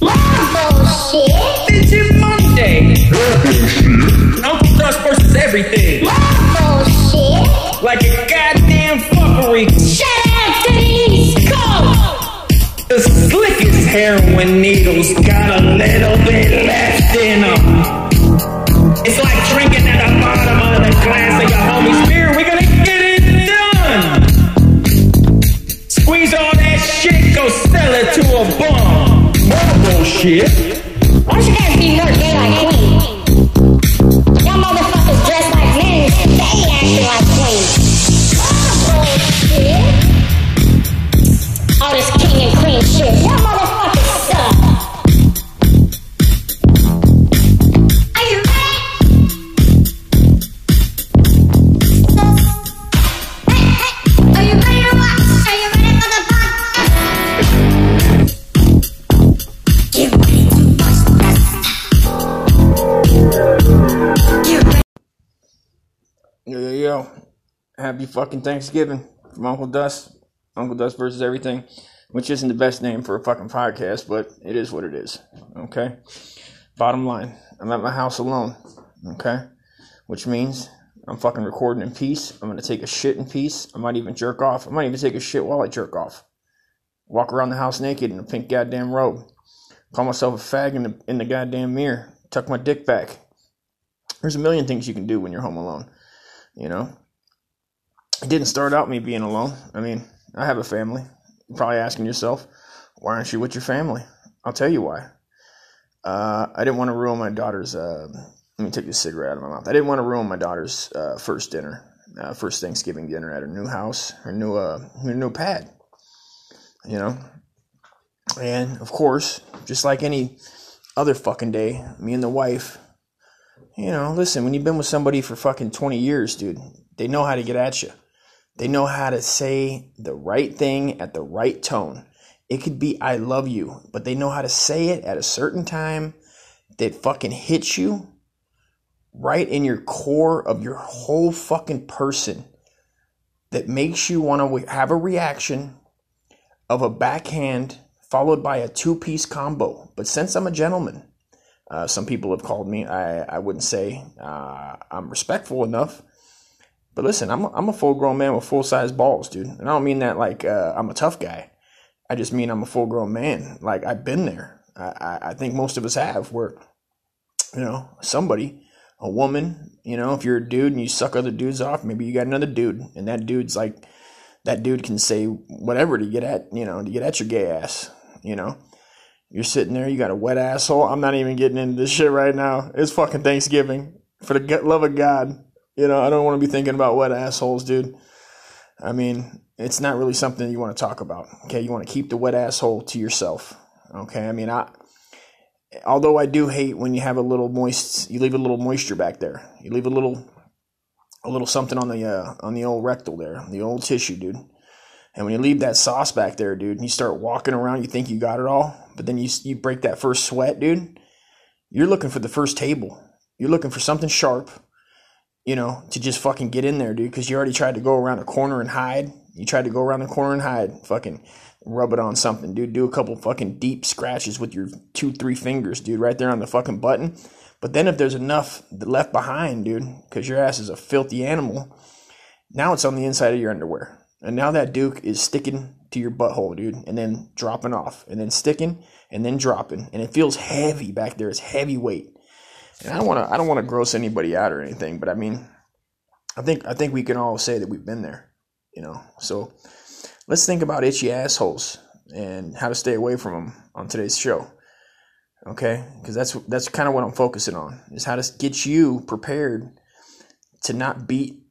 Bullshit. It's Monday. Uncle versus everything. Bullshit. Like a goddamn fuckery. The slickest heroin needles got a little bit More Happy fucking Thanksgiving from Uncle Dust. Uncle Dust versus everything, which isn't the best name for a fucking podcast, but it is what it is. Okay? Bottom line, I'm at my house alone. Okay? Which means I'm fucking recording in peace. I'm gonna take a shit in peace. I might even jerk off. I might even take a shit while I jerk off. Walk around the house naked in a pink goddamn robe. Call myself a fag in the, in the goddamn mirror. Tuck my dick back. There's a million things you can do when you're home alone. You know? It didn't start out me being alone. I mean, I have a family. You're probably asking yourself, why aren't you with your family? I'll tell you why. Uh, I didn't want to ruin my daughter's. Uh, let me take this cigarette out of my mouth. I didn't want to ruin my daughter's uh, first dinner, uh, first Thanksgiving dinner at her new house, her new, uh, her new pad. You know, and of course, just like any other fucking day, me and the wife. You know, listen, when you've been with somebody for fucking 20 years, dude, they know how to get at you. They know how to say the right thing at the right tone. It could be I love you, but they know how to say it at a certain time that fucking hits you right in your core of your whole fucking person that makes you want to have a reaction of a backhand followed by a two piece combo. But since I'm a gentleman, uh, some people have called me. I, I wouldn't say uh, I'm respectful enough. But listen, I'm a, I'm a full grown man with full size balls, dude. And I don't mean that like uh, I'm a tough guy. I just mean I'm a full grown man. Like I've been there. I, I, I think most of us have. Where, you know, somebody, a woman, you know, if you're a dude and you suck other dudes off, maybe you got another dude, and that dude's like, that dude can say whatever to get at, you know, to get at your gay ass, you know. You're sitting there, you got a wet asshole. I'm not even getting into this shit right now. It's fucking Thanksgiving. For the love of God. You know, I don't want to be thinking about wet assholes, dude. I mean, it's not really something you want to talk about. Okay, you want to keep the wet asshole to yourself. Okay, I mean, I although I do hate when you have a little moist, you leave a little moisture back there. You leave a little, a little something on the uh, on the old rectal there, the old tissue, dude. And when you leave that sauce back there, dude, and you start walking around, you think you got it all, but then you you break that first sweat, dude. You're looking for the first table. You're looking for something sharp, you know, to just fucking get in there, dude. Because you already tried to go around a corner and hide. You tried to go around the corner and hide. Fucking rub it on something, dude. Do a couple fucking deep scratches with your two, three fingers, dude, right there on the fucking button. But then if there's enough left behind, dude, because your ass is a filthy animal, now it's on the inside of your underwear. And now that Duke is sticking to your butthole, dude, and then dropping off, and then sticking, and then dropping, and it feels heavy back there. It's heavy weight. And I don't want to, I don't want to gross anybody out or anything, but I mean, I think, I think we can all say that we've been there, you know. So let's think about itchy assholes and how to stay away from them on today's show. Okay, because that's that's kind of what I'm focusing on is how to get you prepared to not beat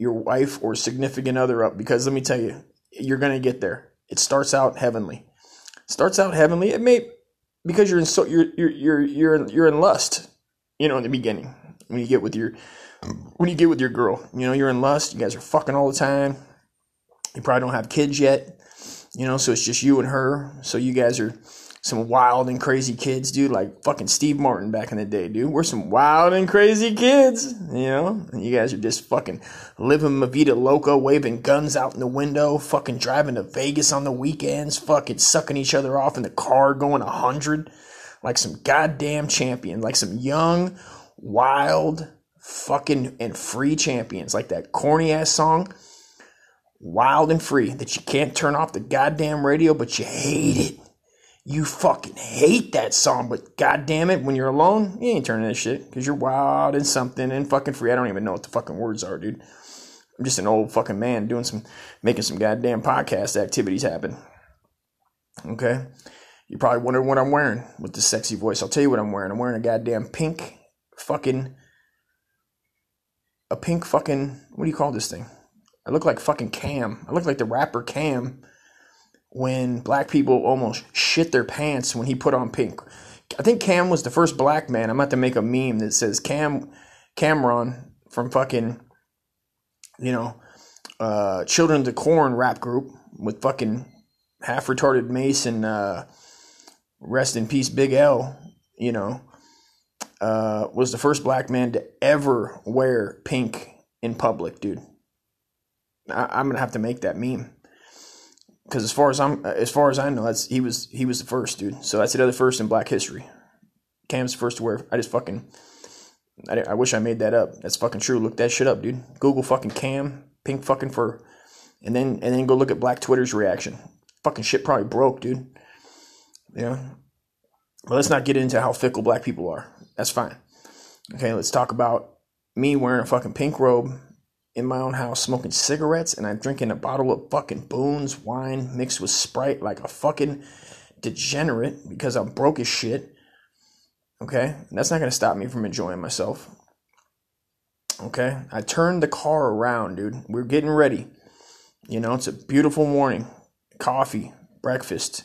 your wife or significant other up because let me tell you you're going to get there it starts out heavenly It starts out heavenly it may because you're in so you're you're you're you're in, you're in lust you know in the beginning when you get with your when you get with your girl you know you're in lust you guys are fucking all the time you probably don't have kids yet you know so it's just you and her so you guys are some wild and crazy kids, dude, like fucking Steve Martin back in the day, dude. We're some wild and crazy kids, you know? And you guys are just fucking living Ma Vida Loca, waving guns out in the window, fucking driving to Vegas on the weekends, fucking sucking each other off in the car, going a 100 like some goddamn champion, like some young, wild, fucking, and free champions, like that corny ass song, Wild and Free, that you can't turn off the goddamn radio, but you hate it. You fucking hate that song, but goddamn it, when you're alone, you ain't turning that shit because you're wild and something and fucking free. I don't even know what the fucking words are, dude. I'm just an old fucking man doing some, making some goddamn podcast activities happen. Okay. You probably wonder what I'm wearing with the sexy voice. I'll tell you what I'm wearing. I'm wearing a goddamn pink fucking, a pink fucking, what do you call this thing? I look like fucking Cam. I look like the rapper Cam when black people almost shit their pants when he put on pink. I think Cam was the first black man. I'm about to make a meme that says Cam Cameron from fucking you know uh, Children of the Corn rap group with fucking half retarded Mase and uh, rest in peace Big L. You know uh, was the first black man to ever wear pink in public, dude. I- I'm gonna have to make that meme because as far as I'm as far as I know, that's he was he was the first dude. So that's another first in Black history. Cam's the first to wear. I just fucking. I, I wish I made that up. That's fucking true. Look that shit up, dude. Google fucking Cam pink fucking fur, and then and then go look at Black Twitter's reaction. Fucking shit probably broke, dude. Yeah. But let's not get into how fickle black people are. That's fine. Okay, let's talk about me wearing a fucking pink robe in my own house smoking cigarettes and I'm drinking a bottle of fucking Boone's wine mixed with Sprite like a fucking degenerate because I'm broke as shit. Okay? And that's not going to stop me from enjoying myself. Okay? I turned the car around, dude. We're getting ready. You know, it's a beautiful morning. Coffee, breakfast.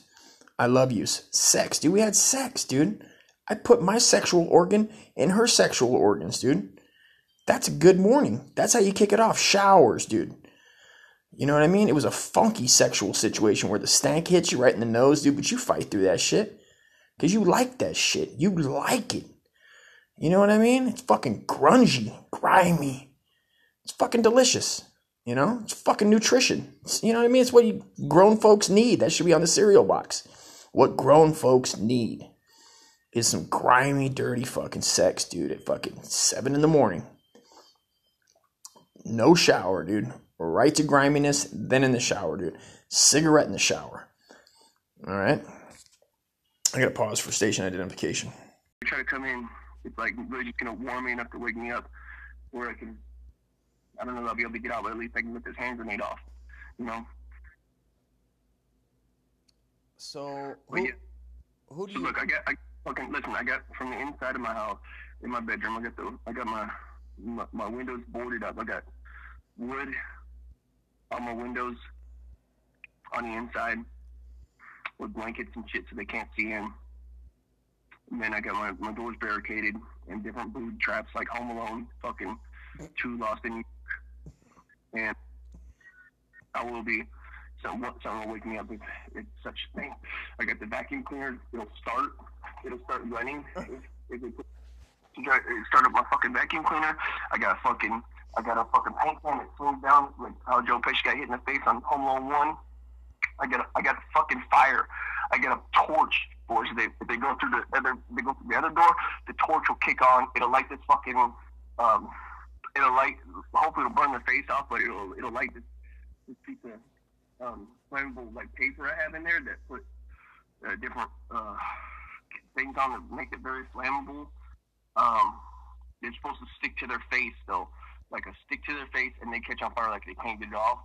I love yous. Sex, dude. We had sex, dude. I put my sexual organ in her sexual organs, dude. That's a good morning. That's how you kick it off. Showers, dude. You know what I mean? It was a funky sexual situation where the stank hits you right in the nose, dude, but you fight through that shit. Because you like that shit. You like it. You know what I mean? It's fucking grungy, grimy. It's fucking delicious. You know? It's fucking nutrition. It's- you know what I mean? It's what you grown folks need. That should be on the cereal box. What grown folks need is some grimy, dirty fucking sex, dude, at fucking 7 in the morning. No shower, dude. Right to griminess, then in the shower, dude. Cigarette in the shower. All right. I gotta pause for station identification. try to come in, it's like really just gonna warm me enough to wake me up, where I can, I don't know, if I'll be able to get out, but at least I can get this hand grenade off, you know. So, But yeah, who do so look, I got, I fucking listen, I got from the inside of my house, in my bedroom, I got the, I got my, my, my windows boarded up. I got wood on my windows on the inside with blankets and shit so they can't see in. And then I got my, my doors barricaded and different boob traps like Home Alone, fucking Two Lost in New York. And I will be, something, something will wake me up if it's such a thing. I got the vacuum cleaner, it'll start, it'll start running. If, if it, you got it start up my fucking vacuum cleaner. I got a fucking, I got a fucking paint can that slows down like how Joe Pesci got hit in the face on Home Alone One. I got a, I got a fucking fire. I got a torch, boys. They if they go through the other they go through the other door, the torch will kick on. It'll light this fucking um it'll light hopefully it'll burn their face off, but it'll it'll light this this piece of um flammable like paper I have in there that put uh, different uh things on to make it very flammable. Um they're supposed to stick to their face though. Like a stick to their face and they catch on fire like they can't get it off.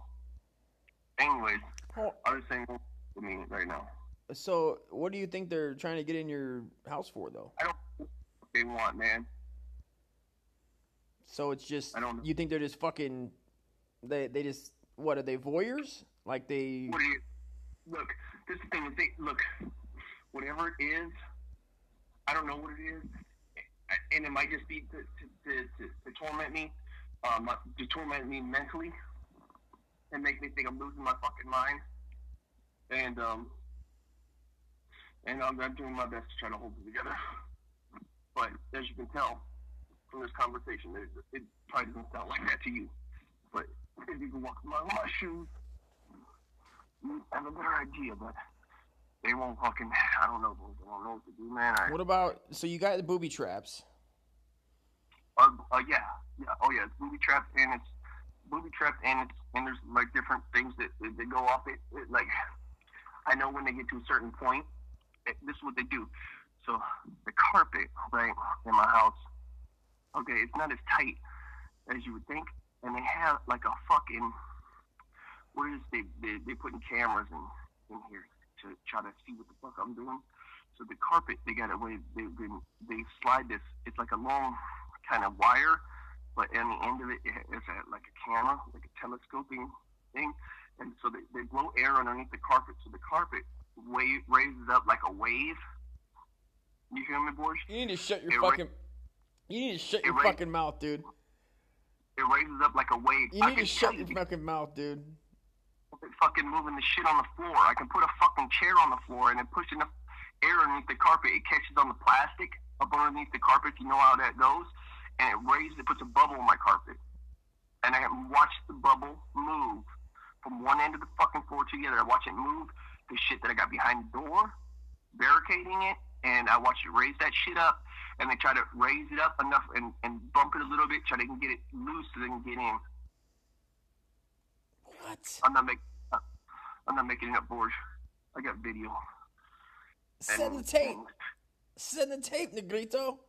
Anyways, Oh. I was saying with me right now. So, what do you think they're trying to get in your house for, though? I don't know what they want, man. So it's just I don't know. you think they're just fucking they they just what are they voyeurs? Like they What you look? This is the thing. Is they look, whatever it is, I don't know what it is, and it might just be to to, to, to, to torment me, um, to torment me mentally, and make me think I'm losing my fucking mind. And um, and I'm, I'm doing my best to try to hold it together. But as you can tell from this conversation, it, it probably doesn't sound like that to you. But if you can walk along my shoes, you have a better idea. But they won't fucking. I don't know. They don't know what to do, man. I, What about so you got the booby traps? Uh, uh, yeah, yeah, oh yeah, it's booby trapped and it's booby trapped and it's and there's like different things that that, that go off it. it. Like I know when they get to a certain point, it, this is what they do. So the carpet, right, in my house, okay, it's not as tight as you would think, and they have like a fucking what is they they they putting cameras in in here to try to see what the fuck I'm doing. So the carpet, they got a way they they, they slide this. It's like a long kind of wire, but on the end of it, it's a, like a camera, like a telescoping thing. And so they, they blow air underneath the carpet, so the carpet wave raises up like a wave. You hear me, boys? You need to shut your It ra- fucking. You need to shut your ra- fucking mouth, dude. It raises up like a wave. You need to shut your fucking mouth, dude. Fucking moving the shit on the floor. I can put a fucking chair on the floor and then push enough air underneath the carpet. It catches on the plastic up underneath the carpet. You know how that goes. And it raises, it puts a bubble on my carpet. And I watch the bubble move from one end of the fucking floor to the other. I watch it move the shit that I got behind the door, barricading it, and I watch it raise that shit up. And they try to raise it up enough and, and bump it a little bit, try to get it loose so they can get in. What? I'm not making. I'm not making it up, Borge. I got video. Send the tape. and- Send the tape, Negrito.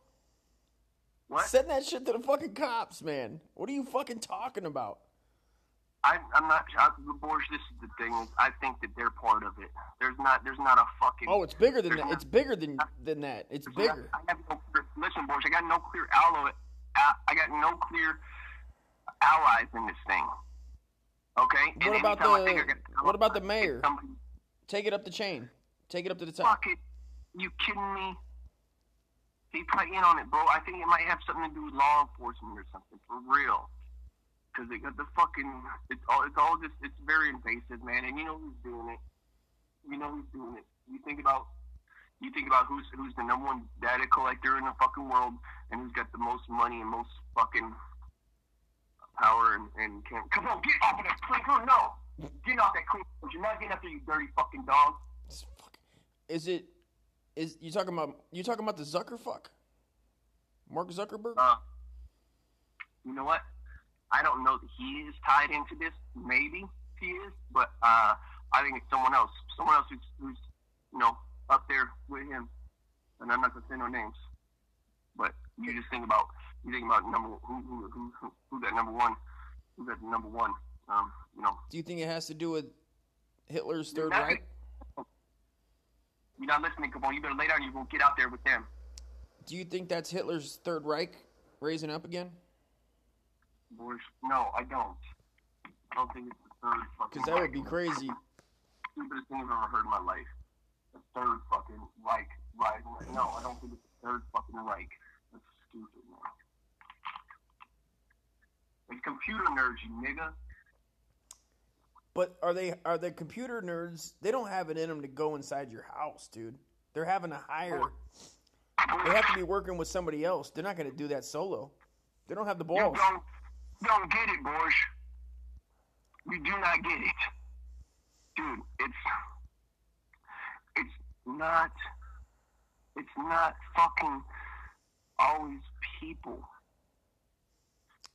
What? Send that shit to the fucking cops, man. What are you fucking talking about? I, I'm not. I, Borge, this is the thing. Is I think that they're part of it. There's not. There's not a fucking. Oh, it's bigger than that. not- It's bigger than than that. It's there's not- bigger. I have no clear, listen, Borge. I got no clear alloy. I I got no clear allies in this thing. Okay. And What about anytime I think I the What about the mayor? Somebody, Take it up the chain. Take it up to the top. fuck it. You kidding me? He in on it, bro. I think it might have something to do with law enforcement or something for real. Because they got the fucking. It's all. It's all just. It's very invasive, man. And you know who's doing it. You know who's doing it. You think about. You think about who's who's the number one data collector in the fucking world, and who's got the most money and most fucking power and, and. Come on, get off of that clean. No, get off that clean. You're not getting up there, you dirty fucking dog. Fuck- Is it? Is you talking about? You talking about the Zucker fuck? Mark Zuckerberg? Uh, you know what? I don't know that he is tied into this. Maybe he is, but uh, I think it's someone else. Someone else who's, who's you know up there with him. And I'm not gonna say no names, but you just think about you think about number who who who who, who that number one who's that number one. Um, you know, Do you think it has to do with Hitler's Third. Reich? you're not listening. Come on, you better lay down. You won't get out there with them. Do you think that's Hitler's Third Reich raising up again? Boys, no, I don't. I don't think it's the third fucking. Because that would be crazy. stupidest thing I've ever heard in my life. The third fucking Reich. Right. No, I don't think it's the third fucking Reich. That's stupid, man. It's computer nerds, you nigga. But are they are the computer nerds? They don't have it in them to go inside your house, dude. They're having to hire. They have to be working with somebody else. They're not going to do that solo. They don't have the You balls. don't, you don't get it, boys. You do not get it. Dude, it's it's not it's not fucking always people.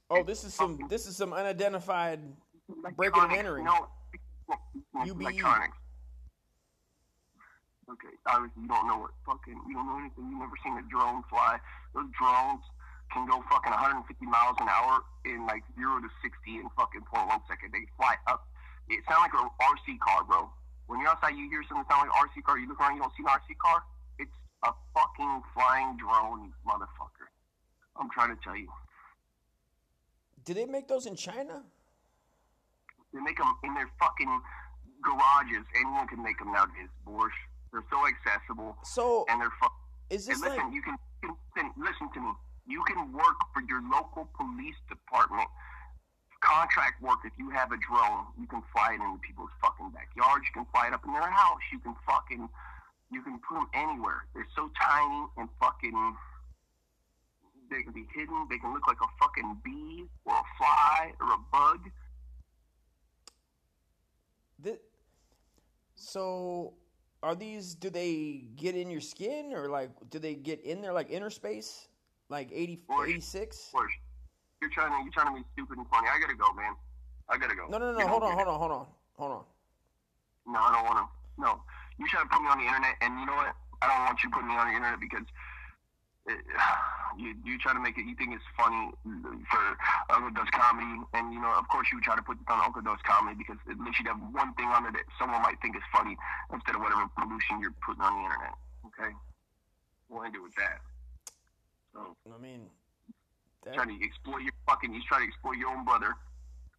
Oh, this is some this is some unidentified breaking and entering. No, UBE. electronics. Okay, obviously you don't know what fucking you don't know anything. You've never seen a drone fly. Those drones can go fucking 150 miles an hour in like zero to 60 in fucking 0.1 second. They fly up. It sounds like an RC car, bro. When you're outside, you hear something sound like an RC car. You look around, you don't see an RC car. It's a fucking flying drone, motherfucker. I'm trying to tell you. Did they make those in China? They make them in their fucking garages. Anyone can make them nowadays, Borscht. They're so accessible. So and they're fucking. is and this listen, like you can, you can listen to me. You can work for your local police department. Contract work. If you have a drone, you can fly it into people's fucking backyards. You can fly it up in their house. You can fucking You can put them anywhere. They're so tiny and fucking. They can be hidden. They can look like a fucking bee or a fly or a bug. Th- so, are these? Do they get in your skin, or like, do they get in there like inner space, like 80, 86? You're trying to you're trying to be stupid and funny. I gotta go, man. I gotta go. No, no, no, You. Hold on, hold on, hold on, hold on. No, I don't want to. No, you try to put me on the internet, and you know what? I don't want you putting me on the internet because it, you you try to make it. You think it's funny for Uncle Dust comedy, and you know, of course, you try to put it on Uncle Dust comedy because at least you'd have one thing on it that someone might think is funny instead of whatever pollution you're putting on the internet. Okay, we'll end it with that. So I mean, that, trying to exploit your fucking. He's trying to exploit your own brother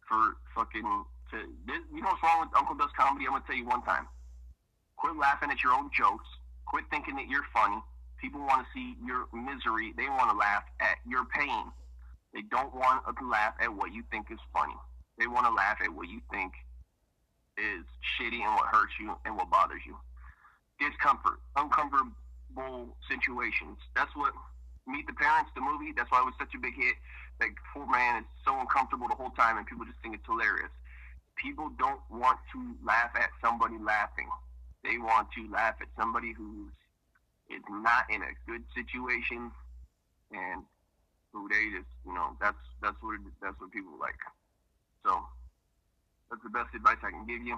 for fucking. To, this, you know what's wrong with Uncle Dust comedy? I'm gonna tell you one time. Quit laughing at your own jokes. Quit thinking that you're funny. People want to see your misery. They want to laugh at your pain. They don't want to laugh at what you think is funny. They want to laugh at what you think is shitty and what hurts you and what bothers you. Discomfort, uncomfortable situations. That's what Meet the Parents, the movie. That's why it was such a big hit. Like poor man is so uncomfortable the whole time, and people just think it's hilarious. People don't want to laugh at somebody laughing. They want to laugh at somebody who's is not in a good situation, and who they just you know that's that's what that's what people like. So that's the best advice I can give you.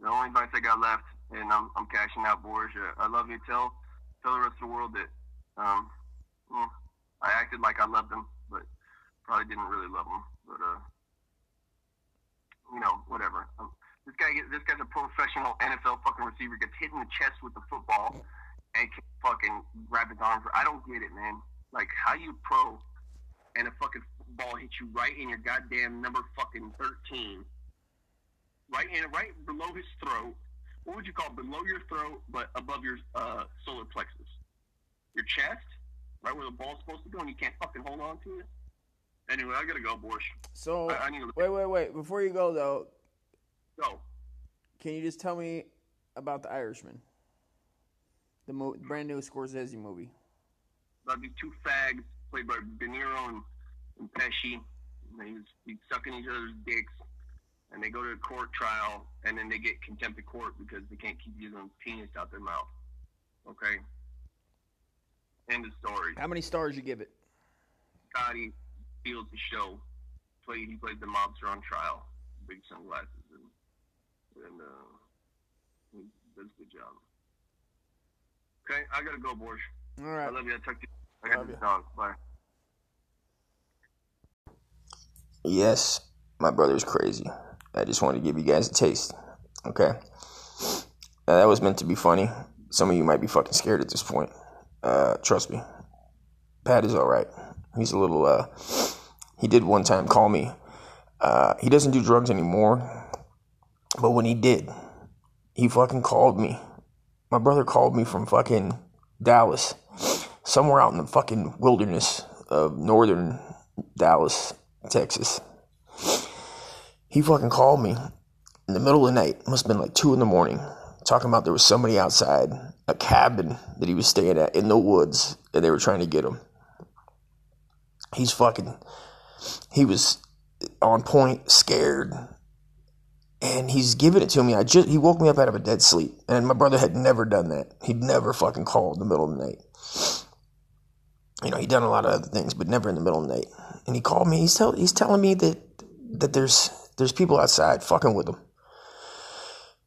The only advice I got left, and I'm I'm cashing out. Uh, I love you. Tell tell the rest of the world that um, well, I acted like I loved them, but probably didn't really love them. But uh, you know, whatever. Um, this guy, this guy's a professional NFL fucking receiver. Gets hit in the chest with the football and can fucking grab his arm. I don't get it, man. Like how you pro and a fucking ball hits you right in your goddamn number fucking thirteen, right in right below his throat. What would you call it? below your throat, but above your uh, solar plexus? Your chest, right where the ball's supposed to go, and you can't fucking hold on to it. Anyway, I gotta go, Boris. so I, I need to wait, wait, wait. Before you go though, go. can you just tell me about the Irishman, the mo- brand new Scorsese movie? About these two fags played by De Niro and, and Pesci. And he's, sucking each other's dicks, and they go to a court trial, and then they get contempt of court because they can't keep using penis out their mouth. Okay. End of story. How many stars you give it? Scotty steals the show. Played he played the mobster on trial. Big sunglasses and and uh, he does a good job. Okay, I gotta go, Boris. All right. I love you. I talk to you. I got Love this you. dog. Bye. Yes, my brother's crazy. I just wanted to give you guys a taste. Okay? Now, that was meant to be funny. Some of you might be fucking scared at this point. Uh, trust me. Pat is alright. He's a little, uh, he did one time call me. Uh, he doesn't do drugs anymore. But when he did, he fucking called me. My brother called me from fucking Dallas. Somewhere out in the fucking wilderness of northern Dallas, Texas. He fucking called me in the middle of the night. Must have been like two in the morning. Talking about there was somebody outside a cabin that he was staying at in the woods and they were trying to get him. He's fucking. He was on point, scared, and he's giving it to me. I just he woke me up out of a dead sleep, and my brother had never done that. He'd never fucking called in the middle of the night. You know, he'd done a lot of other things, but never in the middle of the night. And he called me. He's tell, he's telling me that that there's there's people outside fucking with him.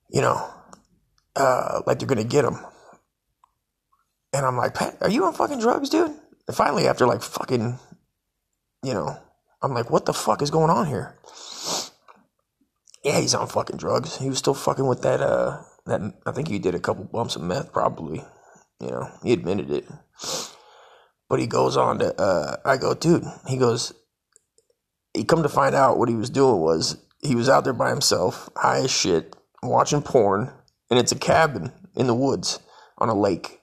You know, uh, like they're gonna get him. And I'm like, Pat, are you on fucking drugs, dude? And finally, after like fucking, you know, I'm like, what the fuck is going on here? Yeah, he's on fucking drugs. He was still fucking with that. Uh, that I think he did a couple bumps of meth, probably. You know, he admitted it. But he goes on to. Uh, I go, dude. He goes. He come to find out what he was doing was he was out there by himself, high as shit, watching porn, and it's a cabin in the woods on a lake,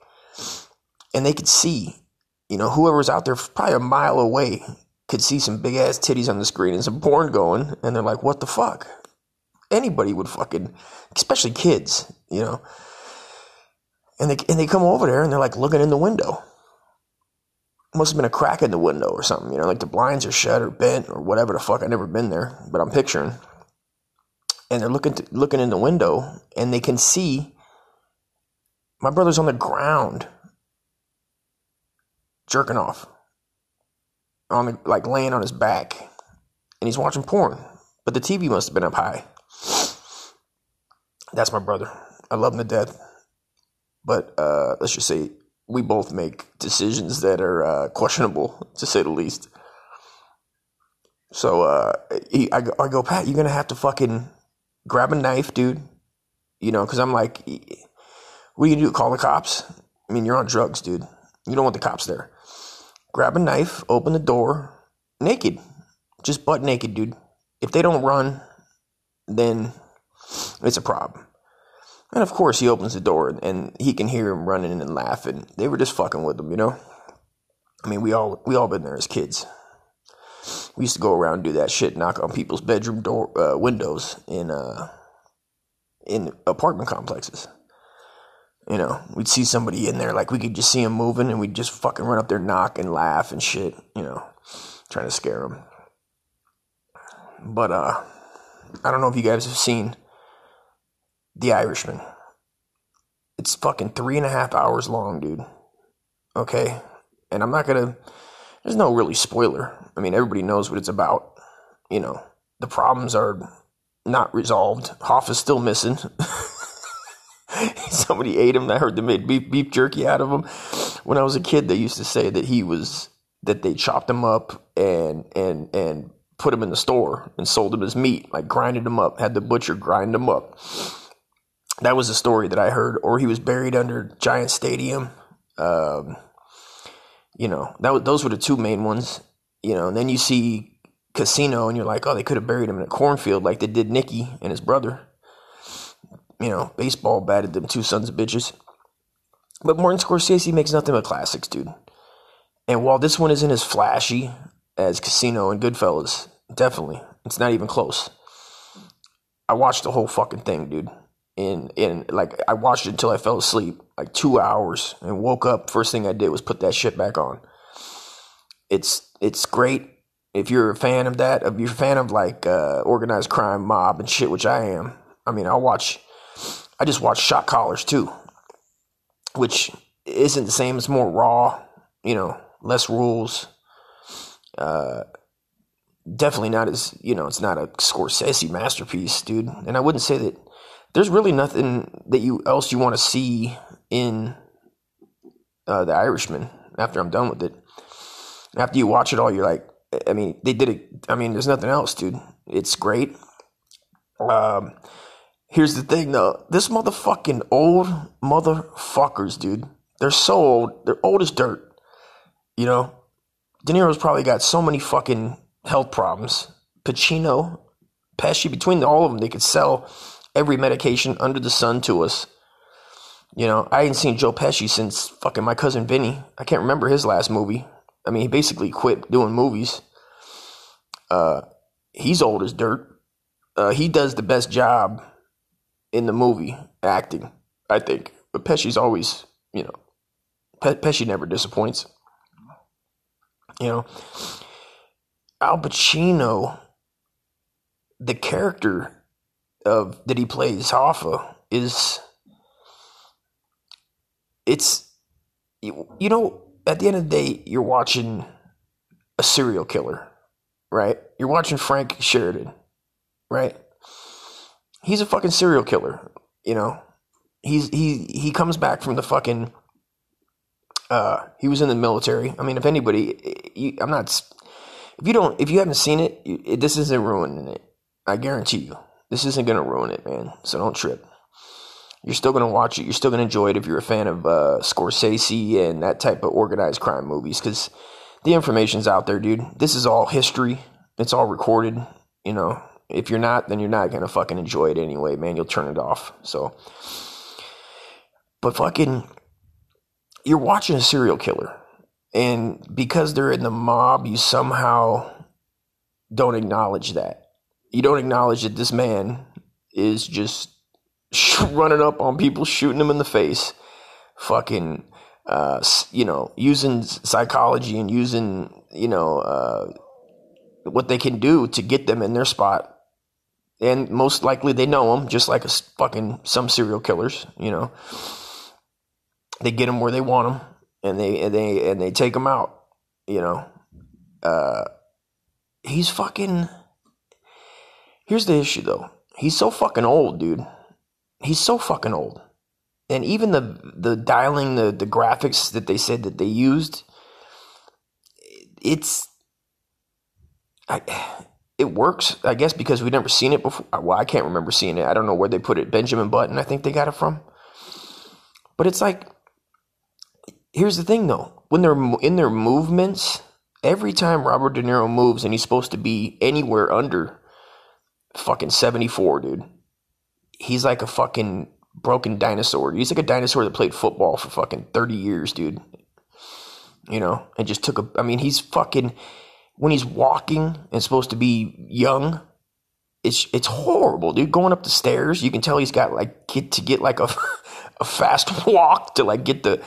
and they could see, you know, whoever's out there probably a mile away could see some big ass titties on the screen and some porn going, and they're like, what the fuck? Anybody would fucking, especially kids, you know. And they and they come over there and they're like looking in the window. Must have been a crack in the window or something, you know, like the blinds are shut or bent or whatever the fuck. I've never been there, but I'm picturing. And they're looking to, looking in the window and they can see my brother's on the ground jerking off on the, like laying on his back and he's watching porn but the tv must have been up high that's my brother. I love him to death. But uh, let's just say we both make decisions that are uh, questionable to say the least. So uh, he, I, go, I go pat you're gonna have to fucking grab a knife dude. You know because i'm like what are you do call the cops? I mean you're on drugs dude. You don't want the cops there. Grab a knife, open the door, naked. Just butt naked, dude. If they don't run, then it's a problem. And of course, he opens the door and he can hear him running and laughing. They were just fucking with him, you know. I mean, we all we all been there as kids. We used to go around and do that shit, knock on people's bedroom door uh, windows in uh, in apartment complexes. You know, we'd see somebody in there, like we could just see him moving, and we'd just fucking run up there, knock, and laugh and shit. You know, trying to scare him. But uh, I don't know if you guys have seen The Irishman. It's fucking three and a half hours long, dude. Okay, and I'm not gonna. There's no really spoiler. I mean, everybody knows what it's about. You know, the problems are not resolved. Hoff is still missing. Somebody ate him. I heard they made beef, beef jerky out of him. When I was a kid, they used to say that he was that they chopped him up and and and put him in the store and sold him as meat, like grinded him up, had the butcher grind him up. That was the story that I heard. Or he was buried under Giant Stadium. Um, you know, that those were the two main ones. You know, and then you see Casino, and you're like, oh, they could have buried him in a cornfield like they did Nicky and his brother you know, baseball batted them two sons of bitches. But Martin Scorsese makes nothing but classics, dude. And while this one isn't as flashy as Casino and Goodfellas, definitely, it's not even close. I watched the whole fucking thing, dude. And, and like, I watched it until I fell asleep, like two hours, and woke up. First thing I did was put that shit back on. It's, it's great. If you're a fan of that, if you're a fan of like uh, organized crime, mob, and shit, which I am, I mean, I'll watch I just watch Shot Callers too, which isn't the same. It's more raw, you know, less rules. Uh, definitely not as you know. It's not a Scorsese masterpiece, dude. And I wouldn't say that there's really nothing that you else you want to see in uh, The Irishman. After I'm done with it, after you watch it all, you're like, I mean, they did it. I mean, there's nothing else, dude. It's great. Um, Here's the thing though. This motherfucking old motherfuckers, dude. They're so old. They're old as dirt. You know? De Niro's probably got so many fucking health problems. Pacino, Pesci, between all of them, they could sell every medication under the sun to us. You know, I ain't seen Joe Pesci since fucking my cousin Vinny. I can't remember his last movie. I mean, he basically quit doing movies. Uh, he's old as dirt. Uh, he does the best job in the movie acting, I think. But Pesci's always, you know, Pe- Pesci never disappoints. You know, Al Pacino, the character of that he plays Hoffa is it's you, you know at the end of the day you're watching a serial killer, right? You're watching Frank Sheeran, right? he's a fucking serial killer. You know, he's he he comes back from the fucking. Uh, he was in the military. I mean, if anybody, you, I'm not. If you don't, if you haven't seen it, you, it, this isn't ruining it. I guarantee you, this isn't gonna ruin it, man. So don't trip. You're still gonna watch it. You're still gonna enjoy it if you're a fan of uh, Scorsese and that type of organized crime movies, because the information's out there, dude. This is all history. It's all recorded. You know, if you're not, then you're not gonna fucking enjoy it anyway, man. You'll turn it off. So, but fucking, you're watching a serial killer, and because they're in the mob, you somehow don't acknowledge that. You don't acknowledge that this man is just running up on people, shooting them in the face, fucking, uh, you know, using psychology and using, you know, uh, what they can do to get them in their spot. And most likely they know them, just like a fucking some serial killers, you know. They get them where they want them, and they and they and they take them out, you know. Uh, he's fucking. Here's the issue, though. He's so fucking old, dude. He's so fucking old, and even the the de-aging, the the graphics that they said that they used, it's. I, it works, I guess, because we've never seen it before. Uh, well, I can't remember seeing it. I don't know where they put it. Benjamin Button, I think they got it from. But it's like, here's the thing though. When they're in their movements, every time Robert De Niro moves and he's supposed to be anywhere under fucking 74, dude, he's like a fucking broken dinosaur. He's like a dinosaur that played football for fucking 30 years, dude. You know, and just took a, I mean, he's fucking, when he's walking and supposed to be young, it's it's horrible, dude. Going up the stairs, you can tell he's got like get to get like a a fast walk to like get the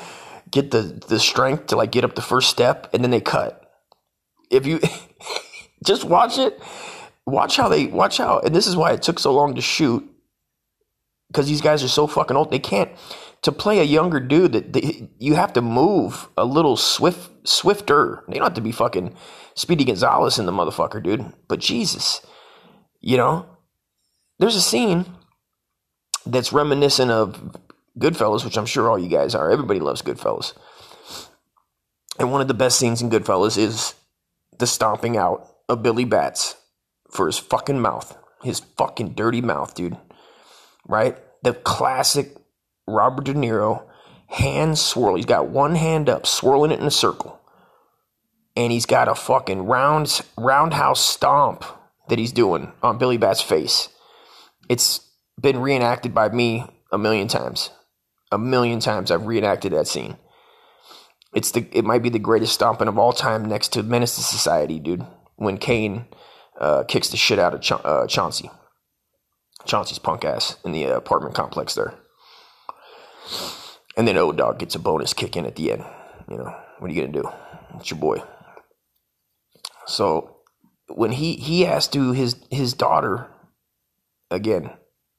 get the the strength to like get up the first step, and then they cut. If you just watch it, watch how they watch how, and this is why it took so long to shoot because these guys are so fucking old. They can't to play a younger dude that they, you have to move a little swift swifter. They don't have to be fucking Speedy Gonzalez in the motherfucker, dude. But Jesus, you know, there's a scene that's reminiscent of Goodfellas, which I'm sure all you guys are. Everybody loves Goodfellas. And one of the best scenes in Goodfellas is the stomping out of Billy Batts for his fucking mouth. His fucking dirty mouth, dude. Right? The classic Robert De Niro hand swirl. He's got one hand up, swirling it in a circle. And he's got a fucking round roundhouse stomp that he's doing on Billy Batts' face. It's been reenacted by me a million times. A million times I've reenacted that scene. It's the it might be the greatest stomping of all time next to Menace to Society, dude. When Caine uh, kicks the shit out of Cha- uh, Chauncey. Chauncey's punk ass in the apartment complex there. And then O-Dog gets a bonus kick in at the end. You know, what are you gonna do? It's your boy. So when he he asked to his his daughter again,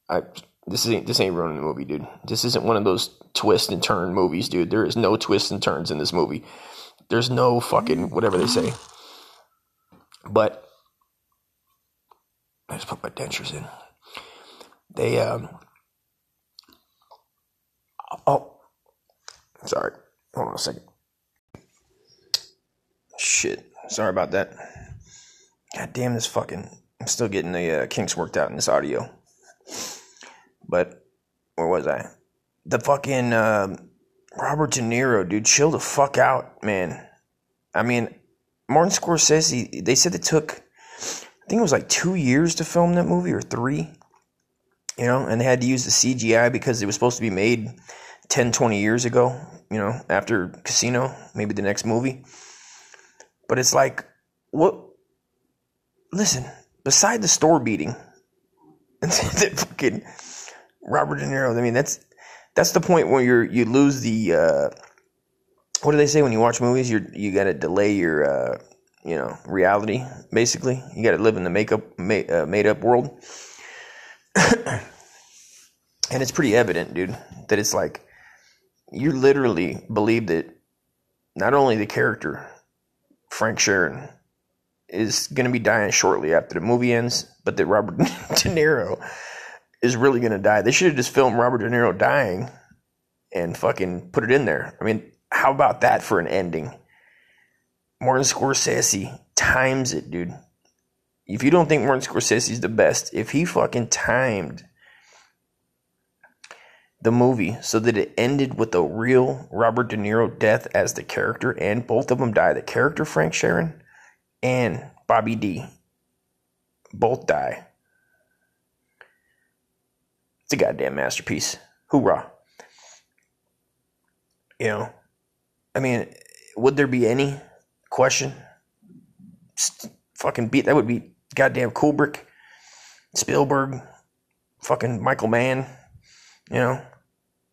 I this ain't this ain't ruining the movie, dude. This isn't one of those twist and turn movies, dude. There is no twists and turns in this movie. There's no fucking whatever they say. But I just put my dentures in. They um oh sorry. Hold on a second. Shit. Sorry about that. God damn this fucking I'm still getting the uh, kinks worked out in this audio. But where was I? The fucking um Robert De Niro, dude, chill the fuck out, man. I mean, Martin Scorsese, they said it took, think it was like two years to film that movie or three, you know, and they had to use the CGI because it was supposed to be made 10, 20 years ago, you know, after Casino, maybe the next movie. But it's like, what? Listen, beside the store beating, that fucking Robert De Niro, I mean, that's that's the point where you're you lose the uh, what do they say when you watch movies? You're you got to delay your uh, you know reality. Basically, you got to live in the makeup ma- uh, made up world, and it's pretty evident, dude, that it's like you literally believe that not only the character Frank Sheeran is going to be dying shortly after the movie ends, but that Robert De Niro is really going to die. They should have just filmed Robert De Niro dying and fucking put it in there. I mean, how about that for an ending? Martin Scorsese times it, dude. If you don't think Martin Scorsese is the best, if he fucking timed the movie so that it ended with a real Robert De Niro death as the character, and both of them die. The character Frank Sheeran and Bobby D both die. It's a goddamn masterpiece. Hoorah. You know, I mean, would there be any question? Fucking beat that would be goddamn Kubrick, Spielberg, fucking Michael Mann, you know,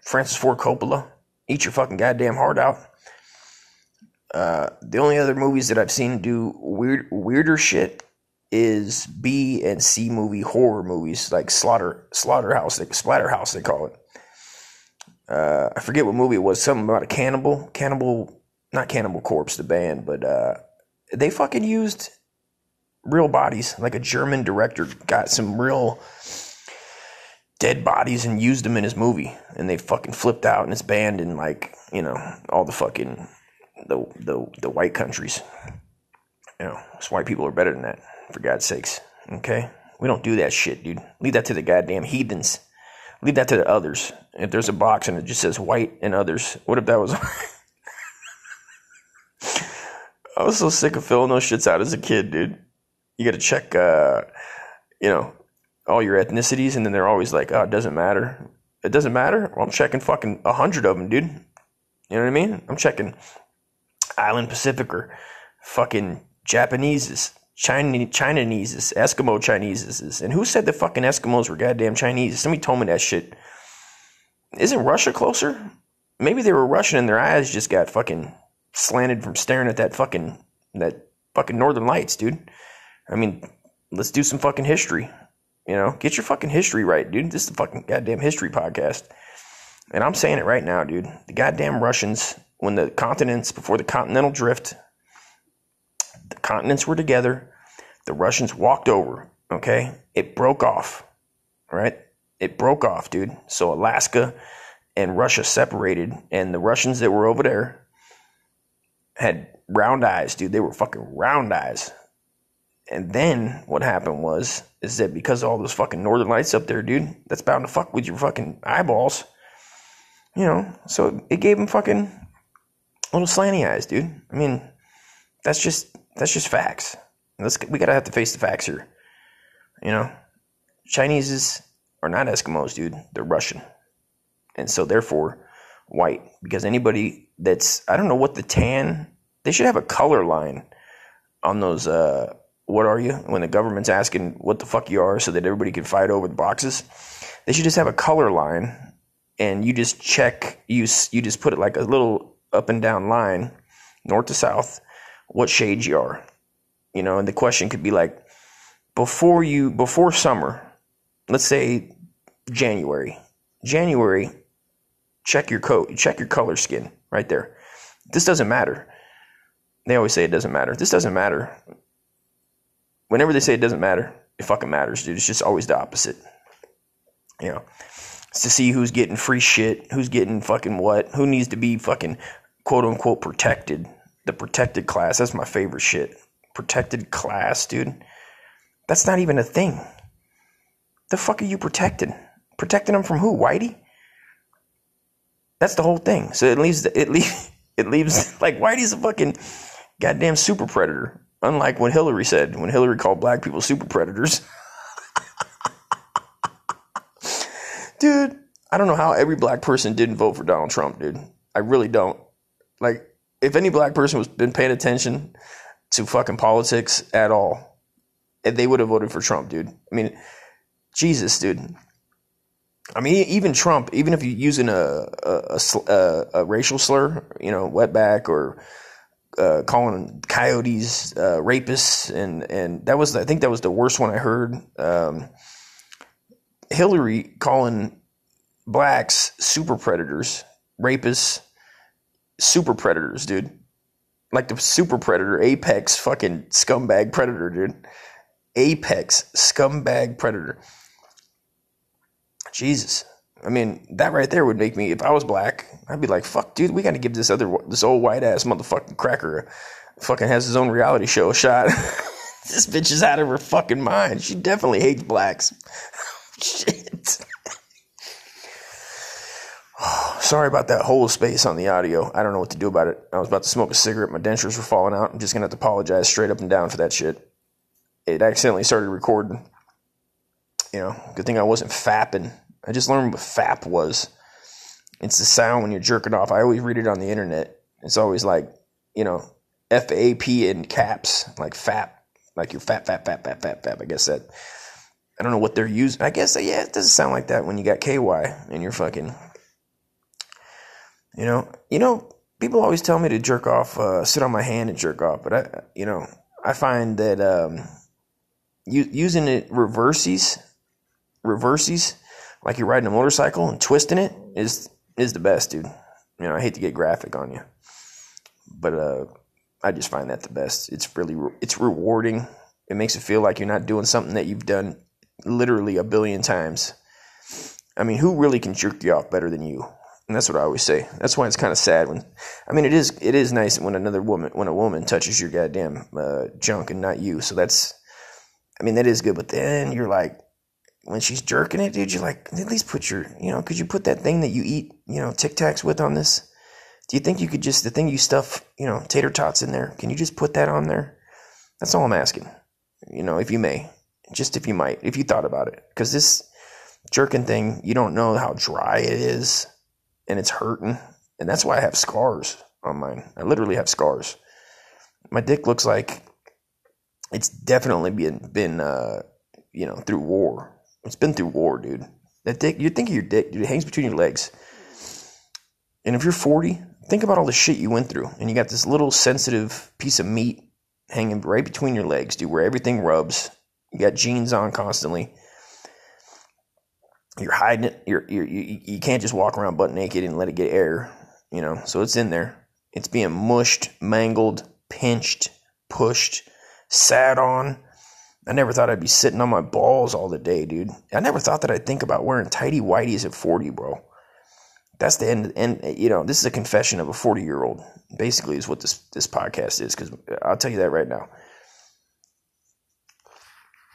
Francis Ford Coppola. eat your fucking goddamn heart out. Uh, the only other movies that I've seen do weird weirder shit is B and C movie horror movies like Slaughter Slaughterhouse, Splatterhouse they call it. Uh, I forget what movie it was. Something about a cannibal, cannibal, not Cannibal Corpse, the band, but uh, they fucking used real bodies. Like a German director got some real dead bodies and used them in his movie, and they fucking flipped out, and it's banned in like you know all the fucking the the the white countries. You know, white people are better than that. For God's sakes, okay? We don't do that shit, dude. Leave that to the goddamn heathens. Leave that to the others. If there's a box and it just says white and others, what if that was? I was so sick of filling those shits out as a kid, dude. You got to check, uh, you know, all your ethnicities, and then they're always like, "Oh, it doesn't matter. It doesn't matter." Well, I'm checking fucking a hundred of them, dude. You know what I mean? I'm checking Island Pacific or fucking Japanese's, China Chinese's, Eskimo Chinese's. And who said the fucking Eskimos were goddamn Chinese? Somebody told me that shit. Isn't Russia closer? Maybe they were Russian and their eyes just got fucking slanted from staring at that fucking that fucking Northern Lights, dude. I mean, let's do some fucking history. You know, get your fucking history right, dude. This is the fucking goddamn history podcast. And I'm saying it right now, dude. The goddamn Russians, when the continents, before the continental drift, the continents were together. The Russians walked over, okay? It broke off, right? It broke off, dude. So Alaska and Russia separated, and the Russians that were over there had round eyes, dude. They were fucking round eyes. And then what happened was is that because of all those fucking northern lights up there, dude, that's bound to fuck with your fucking eyeballs. You know, so it gave them fucking little slanty eyes, dude. I mean, that's just that's just facts. Let's we gotta have to face the facts here. You know, Chineses are not Eskimos, dude. They're Russian, and so therefore white. Because anybody that's I don't know what the tan. They should have a color line on those. uh what are you? When the government's asking what the fuck you are, so that everybody can fight over the boxes, they should just have a color line, and you just check. You you just put it like a little up and down line, north to south, what shades you are. You know, and the question could be like, before you before summer, let's say January. January, check your coat, check your color skin right there. This doesn't matter. They always say it doesn't matter. This doesn't matter whenever they say it doesn't matter, it fucking matters, dude. It's just always the opposite. You know, it's to see who's getting free shit, who's getting fucking what, who needs to be fucking quote unquote protected. The protected class, that's my favorite shit. Protected class, dude. That's not even a thing. The fuck are you protecting? Protecting them from who? Whitey? That's the whole thing. So it leaves it leaves it leaves like Whitey's a fucking goddamn super predator. Unlike what Hillary said, when Hillary called black people super predators. dude, I don't know how every black person didn't vote for Donald Trump, dude. I really don't. Like, if any black person was been paying attention to fucking politics at all, eh, they would have voted for Trump, dude. I mean, Jesus, dude. I mean, even Trump, even if you're using a a, a, a racial slur, you know, wetback or uh, calling coyotes uh, rapists, and and that was I think that was the worst one I heard. Um, Hillary calling blacks super predators, rapists, super predators, dude. Like the super predator, apex fucking scumbag predator, dude. Apex scumbag predator. Jesus. I mean, that right there would make me, if I was black, I'd be like, fuck, dude, we got to give this other, this old white ass motherfucking cracker fucking has his own reality show a shot. this bitch is out of her fucking mind. She definitely hates blacks. Shit. Sorry about that whole space on the audio. I don't know what to do about it. I was about to smoke a cigarette. My dentures were falling out. I'm just going to have to apologize straight up and down for that shit. It accidentally started recording. You know, good thing I wasn't fapping. I just learned what fap was. It's the sound when you're jerking off. I always read it on the internet. It's always like, you know, F A P in caps, like fap, like you're fat, fat, fat, fat, fat, fat. I guess that, I don't know what they're using. I guess, yeah, it doesn't sound like that when you got KY and you're fucking, You know, you know, people always tell me to jerk off, uh, sit on my hand and jerk off, but I, you know, I find that um, using it reverses, reverses, like you're riding a motorcycle and twisting it is is the best, dude. You know, I hate to get graphic on you, but uh, I just find that the best. It's really re- it's rewarding. It makes it feel like you're not doing something that you've done literally a billion times. I mean, who really can jerk you off better than you? And that's what I always say. That's why it's kind of sad when, I mean, it is it is nice when another woman when a woman touches your goddamn uh, junk and not you. So that's, I mean, that is good. But then you're like, when she's jerking it, dude, you're like, at least put your, you know, could you put that thing that you eat, you know, Tic Tacs with on this? Do you think you could just the thing you stuff, you know, tater tots in there? Can you just put that on there? That's all I'm asking. You know, if you may, just if you might, if you thought about it, because this jerking thing, you don't know how dry it is, and it's hurting, and that's why I have scars on mine. I literally have scars. My dick looks like it's definitely been been uh, you know through war. It's been through war, dude. That dick, you think of your dick, dude. It hangs between your legs. And if you're 40, think about all the shit you went through, and you got this little sensitive piece of meat hanging right between your legs, dude, where everything rubs. You got jeans on constantly. You're hiding it. You're, you're you you can't just walk around butt naked and let it get air, you know. So it's in there. It's being mushed, mangled, pinched, pushed, sat on. I never thought I'd be sitting on my balls all the day, dude. I never thought that I'd think about wearing tighty whities at 40, bro. That's the end. And you know, this is a confession of a 40 year old. Basically, is what this this podcast is. Because I'll tell you that right now.